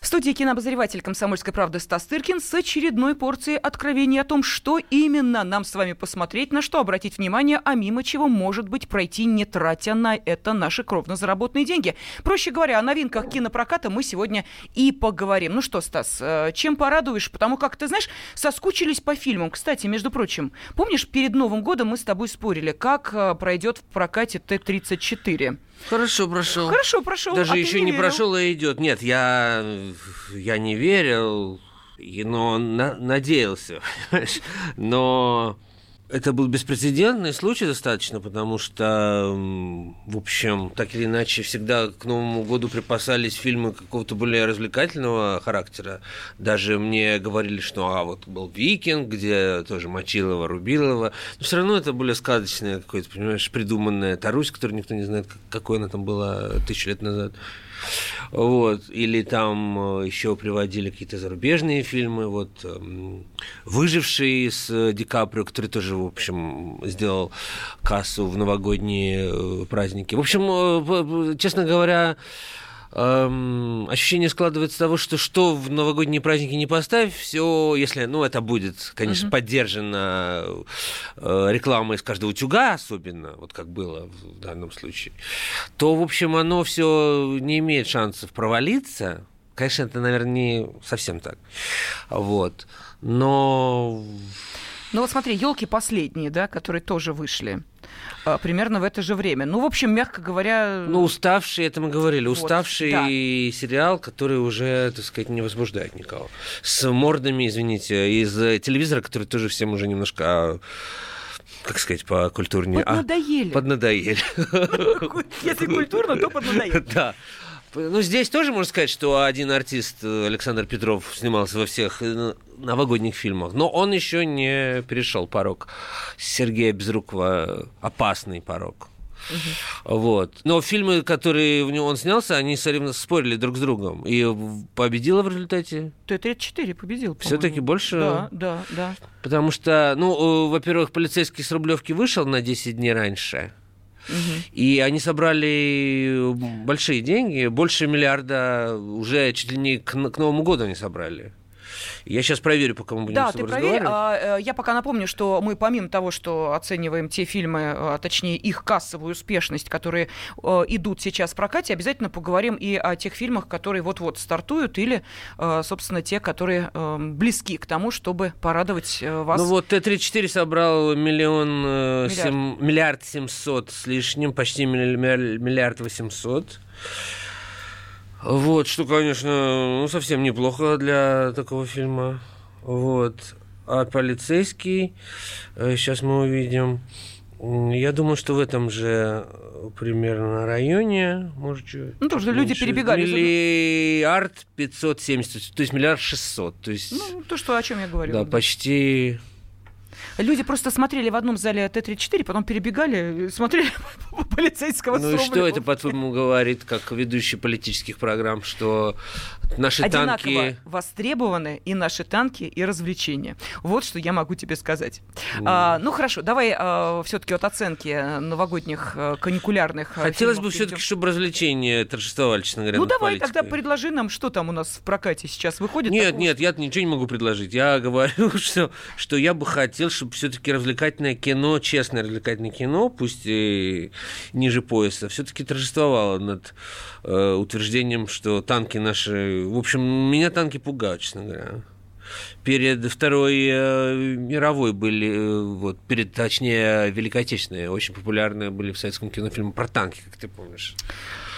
В студии кинообозреватель «Комсомольской правды» Стас Тыркин с очередной порцией откровений о том, что именно нам с вами посмотреть, на что обратить внимание, а мимо чего, может быть, пройти, не тратя на это наши кровно заработанные деньги. Проще говоря, о новинках кинопроката мы сегодня и поговорим. Ну что, Стас, э, чем порадуешь? Потому как, ты знаешь, соскучились по фильмам. Кстати, между прочим, помнишь, перед Новым годом мы с тобой спорили, как э, пройдет в прокате Т-34? Хорошо прошел. Хорошо прошел. Даже а еще не, не прошел, а идет. Нет, я, я не верил, и- но на- надеялся. Но это был беспрецедентный случай достаточно, потому что, в общем, так или иначе, всегда к Новому году припасались фильмы какого-то более развлекательного характера. Даже мне говорили, что а вот был «Викинг», где тоже Мочилова, Рубилова. Но все равно это более сказочное какое-то, понимаешь, придуманное Тарусь, которую никто не знает, как- какой она там была тысячу лет назад. Вот. Или там еще приводили какие-то зарубежные фильмы. Вот эм, «Выживший» с э, Ди Каприо, который тоже, в общем, сделал кассу в новогодние э, праздники. В общем, э, честно говоря, эм, ощущение складывается того, что что в новогодние праздники не поставь, все, если, ну, это будет, конечно, поддержано э, рекламой из каждого утюга, особенно, вот как было в данном случае, то, в общем, оно все не имеет шансов провалиться. Конечно, это, наверное, не совсем так. Вот. Но Ну вот смотри, елки последние, да, которые тоже вышли а, примерно в это же время. Ну, в общем, мягко говоря, Ну, уставший, это мы говорили, Вот, уставший да. сериал, который уже, так сказать, не возбуждает никого. С мордами, извините, из э, телевизора, который тоже всем уже немножко, а, как сказать, по культурнее. а, поднадоели. поднадоели. Если культурно, то поднадоели. Да. Ну, здесь тоже можно сказать, что один артист, э, Александр Петров, снимался во всех э, новогодних фильмах, но он еще не перешел порог Сергея Безрукова, опасный порог. Вот. Но фильмы, которые в него он снялся, они соревно- спорили друг с другом. И победила в результате. Т-34 победил. Все-таки больше. Да, да, да. Потому что, ну, э, во-первых, полицейский с Рублевки вышел на 10 дней раньше. И они собрали большие деньги, больше миллиарда уже чуть ли не к, к Новому году они собрали. Я сейчас проверю, пока мы будем Да, с тобой ты проверь. А, э, я пока напомню, что мы помимо того, что оцениваем те фильмы, а точнее их кассовую успешность, которые э, идут сейчас в прокате, обязательно поговорим и о тех фильмах, которые вот-вот стартуют, или, э, собственно, те, которые э, близки к тому, чтобы порадовать э, вас. Ну вот Т-34 собрал миллион, э, Миллиард. сем- миллиард семьсот с лишним, почти милли- милли- миллиард восемьсот. Вот, что, конечно, ну, совсем неплохо для такого фильма. Вот. А полицейский, сейчас мы увидим. Я думаю, что в этом же э, примерно районе, может, чуть Ну, тоже люди меньше. перебегали. Миллиард 570, то есть миллиард 600. То есть, Ну, то, что, о чем я говорю. да, почти Люди просто смотрели в одном зале Т-34, потом перебегали, смотрели полицейского Ну и что это, по-твоему, говорит, как ведущий политических программ, что наши Одинаково танки... востребованы и наши танки, и развлечения. Вот что я могу тебе сказать. А, ну хорошо, давай все-таки от оценки новогодних э, каникулярных э, Хотелось бы все-таки, чтобы развлечения торжествовали, честно говоря, Ну давай тогда политикой. предложи нам, что там у нас в прокате сейчас выходит. Нет, такого? нет, я ничего не могу предложить. Я говорю, что, что я бы хотел, чтобы все-таки развлекательное кино, честное развлекательное кино, пусть и ниже пояса, все-таки торжествовало над э, утверждением, что танки наши... В общем, меня танки пугают, честно говоря. Перед Второй э, мировой были, э, вот, перед, точнее, Великой Отечественной, очень популярные были в советском кино фильмы про танки, как ты помнишь.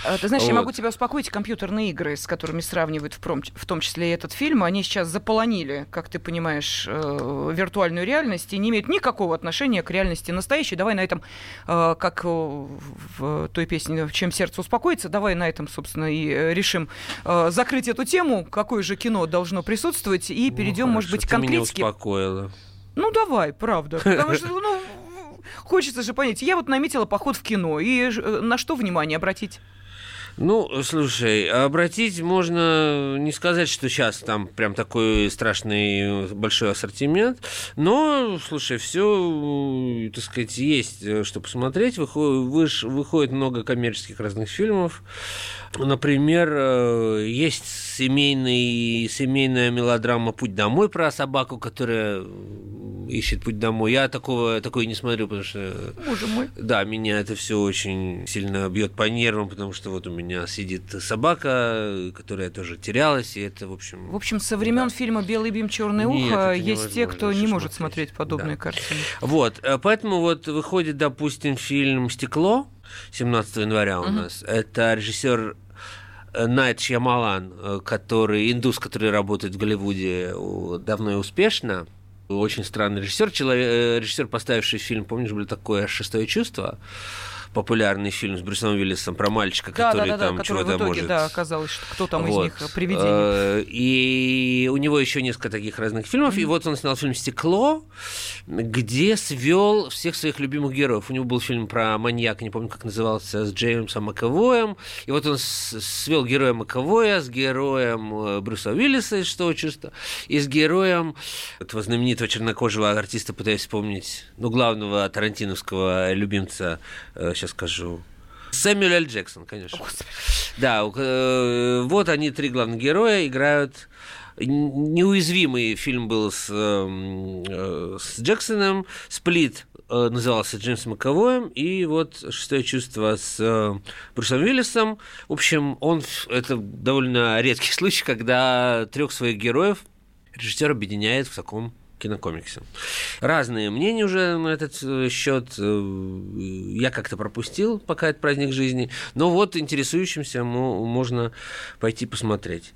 Э, Ты знаешь, я Вот. могу тебя успокоить, компьютерные игры, с которыми сравнивают в, пром- в том числе и этот фильм, они сейчас заполонили, как ты понимаешь, э, виртуальную реальность и не имеют никакого отношения к реальности настоящей. Давай на этом, э, как э, в той песне «Чем сердце успокоится», давай на этом, собственно, и решим закрыть эту тему, какое же кино должно присутствовать, и перейдем, Ну, может быть, к конкретике. Ну, давай, правда. Потому что, ну, хочется же понять. Я вот наметила поход в кино, и на что внимание обратить? Ну, слушай, обратить можно не сказать, что сейчас там прям такой страшный большой ассортимент, но, слушай, все, так сказать, есть э, что посмотреть. Выходит, выходит много коммерческих разных фильмов. Например, э, есть семейный, семейная мелодрама «Путь домой» про собаку, которая ищет путь домой. Я такого, такой не смотрю, потому что... Боже мой. Да, меня это все очень сильно бьет по нервам, потому что вот у меня сидит собака, которая тоже терялась, и это, в общем... В общем, со времен да. фильма «Белый бим, черное ухо» Нет, есть те, кто не может смотреть, смотреть подобные да. картины. Вот, э, поэтому вот выходит, допустим, фильм «Стекло», 17 января у угу. нас. Это режиссер э, Найт Шьямалан, э, который индус, который работает в Голливуде давно и успешно. Очень странный режиссер, человек, э, режиссер, поставивший фильм, помнишь, было такое «Шестое чувство», популярный фильм с Брюсом Уиллисом про мальчика, да, который да, да, там да, чего-то может. Да, оказалось, что кто там вот. из них привидение. И у него еще несколько таких разных фильмов. Mm-hmm. И вот он снял фильм «Стекло», где свел всех своих любимых героев. У него был фильм про маньяка, не помню, как назывался, с Джеймсом Маковоем. И вот он свел героя Маковоя с героем э, Брюса Уиллиса из «Что чувство», и с героем этого знаменитого чернокожего артиста, пытаюсь вспомнить, ну, главного тарантиновского любимца, э, сейчас скажу, Сэмюэл Л. Джексон, конечно. Господи. Да, э, вот они, три главных героя, играют неуязвимый фильм был с, эм, э, с Джексоном, «Сплит» э, назывался Джеймсом Маковоем, и вот «Шестое чувство» с э, Брюсом Уиллисом. В общем, он, это довольно редкий случай, когда трех своих героев режиссер объединяет в таком кинокомиксе. Разные мнения уже на этот счет. Я как-то пропустил, пока это праздник жизни. Но вот интересующимся можно пойти посмотреть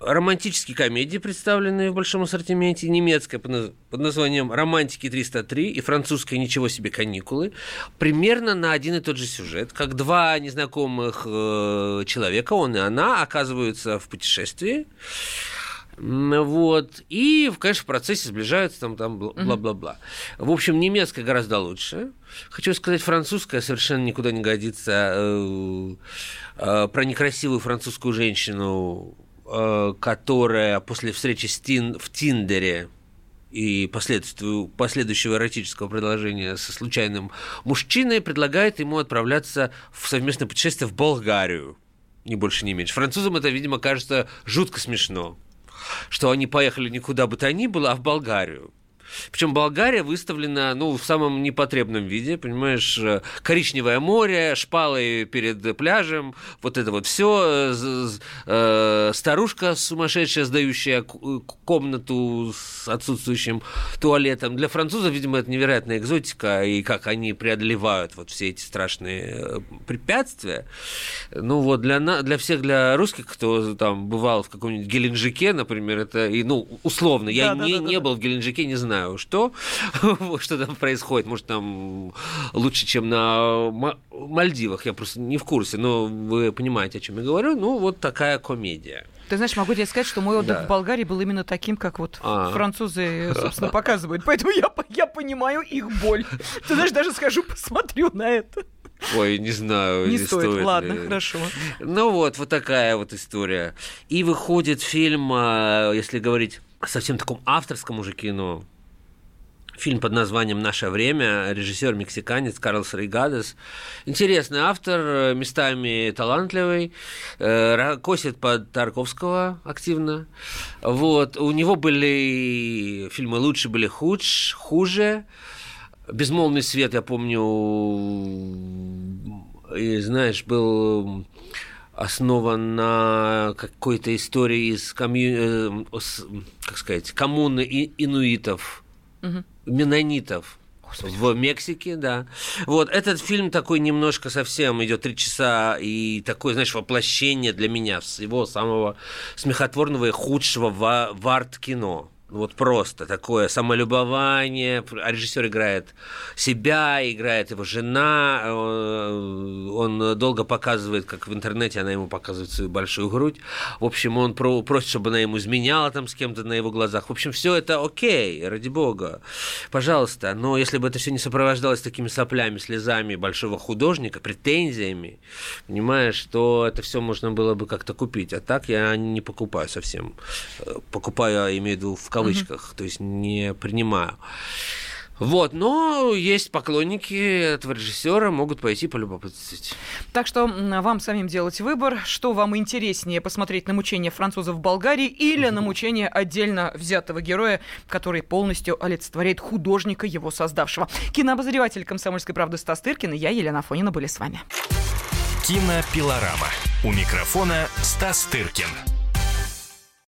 романтические комедии, представленные в большом ассортименте, немецкая под названием «Романтики 303» и французская «Ничего себе каникулы», примерно на один и тот же сюжет, как два незнакомых э, человека, он и она, оказываются в путешествии, вот. И, конечно, в процессе сближаются там, там бла-бла-бла. В общем, немецкая гораздо лучше. Хочу сказать, французская совершенно никуда не годится. Э, э, про некрасивую французскую женщину Э, которая после встречи с Тин, в Тиндере и последующего эротического предложения со случайным мужчиной предлагает ему отправляться в совместное путешествие в Болгарию. Ни больше, ни меньше. Французам это, видимо, кажется жутко смешно, что они поехали никуда бы то ни было, а в Болгарию. Причем Болгария выставлена, ну, в самом непотребном виде, понимаешь, э, коричневое море, шпалы перед пляжем, вот это вот все, э, старушка сумасшедшая, сдающая комнату с отсутствующим туалетом. Для французов, видимо, это невероятная экзотика, и как они преодолевают вот все эти страшные э, препятствия. Ну, вот для, для всех, для русских, кто там бывал в каком-нибудь Геленджике, например, это, и, ну, условно, я да, не, да, да, не да. был в Геленджике, не знаю, знаю что, что там происходит. Может, там лучше, чем на Мальдивах, я просто не в курсе, но вы понимаете, о чем я говорю. Ну, вот такая комедия. Ты знаешь, могу тебе сказать, что мой отдых да. в Болгарии был именно таким, как вот а. французы, собственно, показывают. Поэтому я, я понимаю их боль. Ты знаешь, даже скажу, посмотрю на это. Ой, не знаю. Не, не стоит, стоит, ладно, ли. хорошо. Ну вот, вот такая вот история. И выходит фильм, а, если говорить о совсем таком авторском уже кино, фильм под названием «Наше время», режиссер мексиканец Карлос Рейгадес. Интересный автор, местами талантливый, э, косит под Тарковского активно. Вот. У него были фильмы лучше, были худж, хуже. «Безмолвный свет», я помню, и, знаешь, был основан на какой-то истории из комью... Э, как сказать, коммуны инуитов угу. менонитов. Господи. В Мексике, да. Вот этот фильм такой немножко совсем идет три часа и такое, знаешь, воплощение для меня всего самого смехотворного и худшего в, в арт-кино. Вот просто такое самолюбование. А режиссер играет себя, играет его жена. Э, он долго показывает, как в интернете она ему показывает свою большую грудь. В общем, он про, просит, чтобы она ему изменяла там с кем-то на его глазах. В общем, все это окей, ради бога. Пожалуйста. Но если бы это все не сопровождалось такими соплями, слезами большого художника, претензиями, понимаешь, то это все можно было бы как-то купить. А так я не покупаю совсем. Э, покупаю, имею в виду в кавычках, mm-hmm. то есть не принимаю. Вот, но есть поклонники этого режиссера, могут пойти полюбопытствовать. Так что вам самим делать выбор, что вам интереснее, посмотреть на мучения французов в Болгарии или на мучения отдельно взятого героя, который полностью олицетворяет художника, его создавшего. Кинообозреватель «Комсомольской правды» Стас Тыркин и я, Елена Фонина, были с вами. Кинопилорама. У микрофона Стас Тыркин.